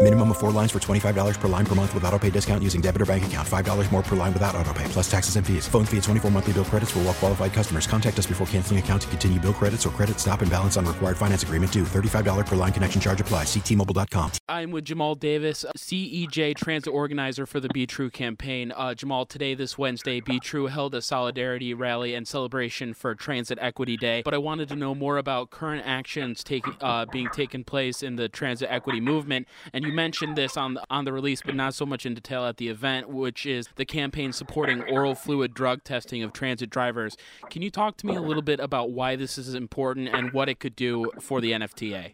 Minimum of four lines for $25 per line per month with auto pay discount using debit or bank account. $5 more per line without auto pay, plus taxes and fees. Phone fee at 24 monthly bill credits for all well qualified customers. Contact us before canceling account to continue bill credits or credit stop and balance on required finance agreement due. $35 per line connection charge apply. Ctmobile.com. I'm with Jamal Davis, CEJ transit organizer for the BTRU campaign. Uh, Jamal, today, this Wednesday, BTRU held a solidarity rally and celebration for Transit Equity Day. But I wanted to know more about current actions taking uh, being taken place in the transit equity movement. And you mentioned this on the, on the release, but not so much in detail at the event, which is the campaign supporting oral fluid drug testing of transit drivers. Can you talk to me a little bit about why this is important and what it could do for the NFTA?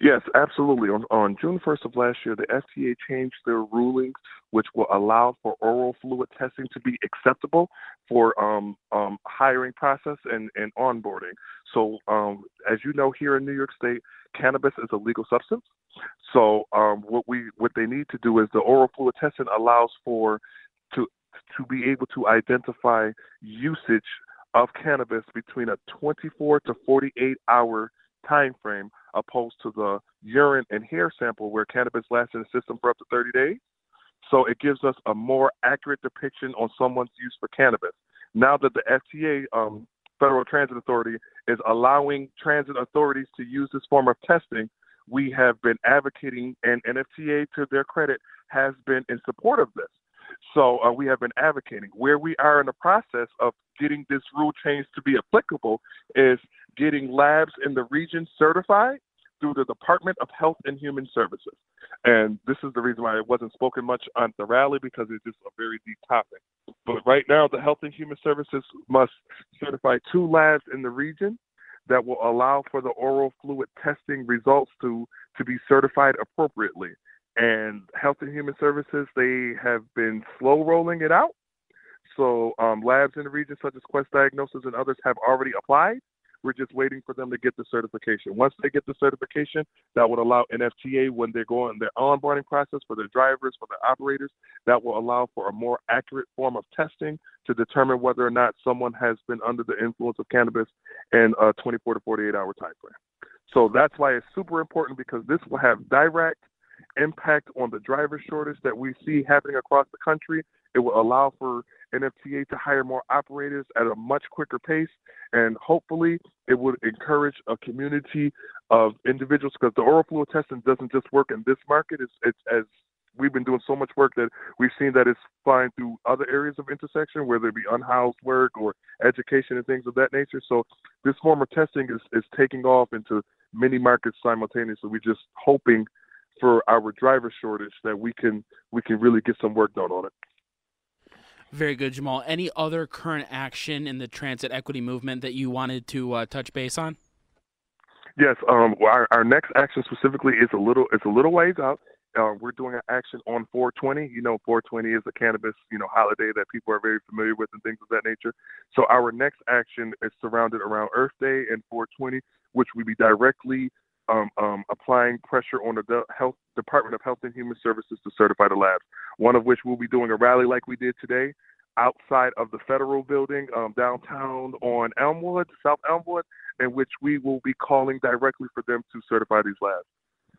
Yes, absolutely. On, on June 1st of last year, the FTA changed their rulings, which will allow for oral fluid testing to be acceptable for um, um, hiring process and, and onboarding. So, um, as you know, here in New York State, cannabis is a legal substance. So, um, what we what they need to do is the oral fluid testing allows for to to be able to identify usage of cannabis between a 24 to 48 hour time frame opposed to the urine and hair sample where cannabis lasts in the system for up to 30 days. So it gives us a more accurate depiction on someone's use for cannabis. Now that the FTA, um, Federal Transit Authority, is allowing transit authorities to use this form of testing, we have been advocating, and NFTA, to their credit, has been in support of this. So uh, we have been advocating. Where we are in the process of getting this rule change to be applicable is getting labs in the region certified through the Department of Health and Human Services. And this is the reason why it wasn't spoken much on the rally because it's just a very deep topic. But right now, the Health and Human Services must certify two labs in the region that will allow for the oral fluid testing results to, to be certified appropriately. And Health and Human Services, they have been slow rolling it out. So um, labs in the region, such as Quest Diagnosis and others, have already applied. We're just waiting for them to get the certification. Once they get the certification, that would allow NFTA when they're going their onboarding process for their drivers, for their operators, that will allow for a more accurate form of testing to determine whether or not someone has been under the influence of cannabis in a 24 to 48 hour time frame. So that's why it's super important because this will have direct impact on the driver shortage that we see happening across the country. It will allow for NFTA to hire more operators at a much quicker pace, and hopefully it would encourage a community of individuals because the oral fluid testing doesn't just work in this market. It's, it's as we've been doing so much work that we've seen that it's fine through other areas of intersection, whether it be unhoused work or education and things of that nature. So this form of testing is, is taking off into many markets simultaneously. We're just hoping for our driver shortage that we can we can really get some work done on it. Very good, Jamal. Any other current action in the transit equity movement that you wanted to uh, touch base on? Yes, um, our, our next action specifically is a little it's a little ways out. Uh, we're doing an action on 420. You know, 420 is a cannabis you know holiday that people are very familiar with and things of that nature. So our next action is surrounded around Earth Day and 420, which will be directly um, um, applying pressure on the health Department of Health and Human Services to certify the labs. One of which we'll be doing a rally like we did today outside of the federal building um, downtown on Elmwood, South Elmwood, in which we will be calling directly for them to certify these labs.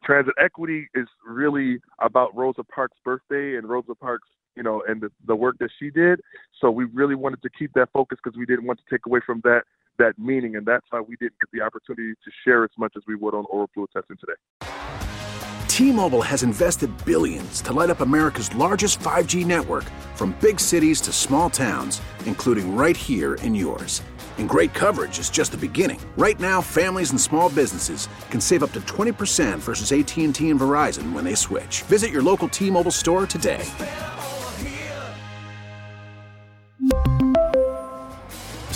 transit equity is really about Rosa Parks' birthday and Rosa Parks, you know, and the, the work that she did. So we really wanted to keep that focus because we didn't want to take away from that that meaning, and that's why we didn't get the opportunity to share as much as we would on oral fluid testing today. T-Mobile has invested billions to light up America's largest 5G network, from big cities to small towns, including right here in yours. And great coverage is just the beginning. Right now, families and small businesses can save up to 20% versus AT&T and Verizon when they switch. Visit your local T-Mobile store today.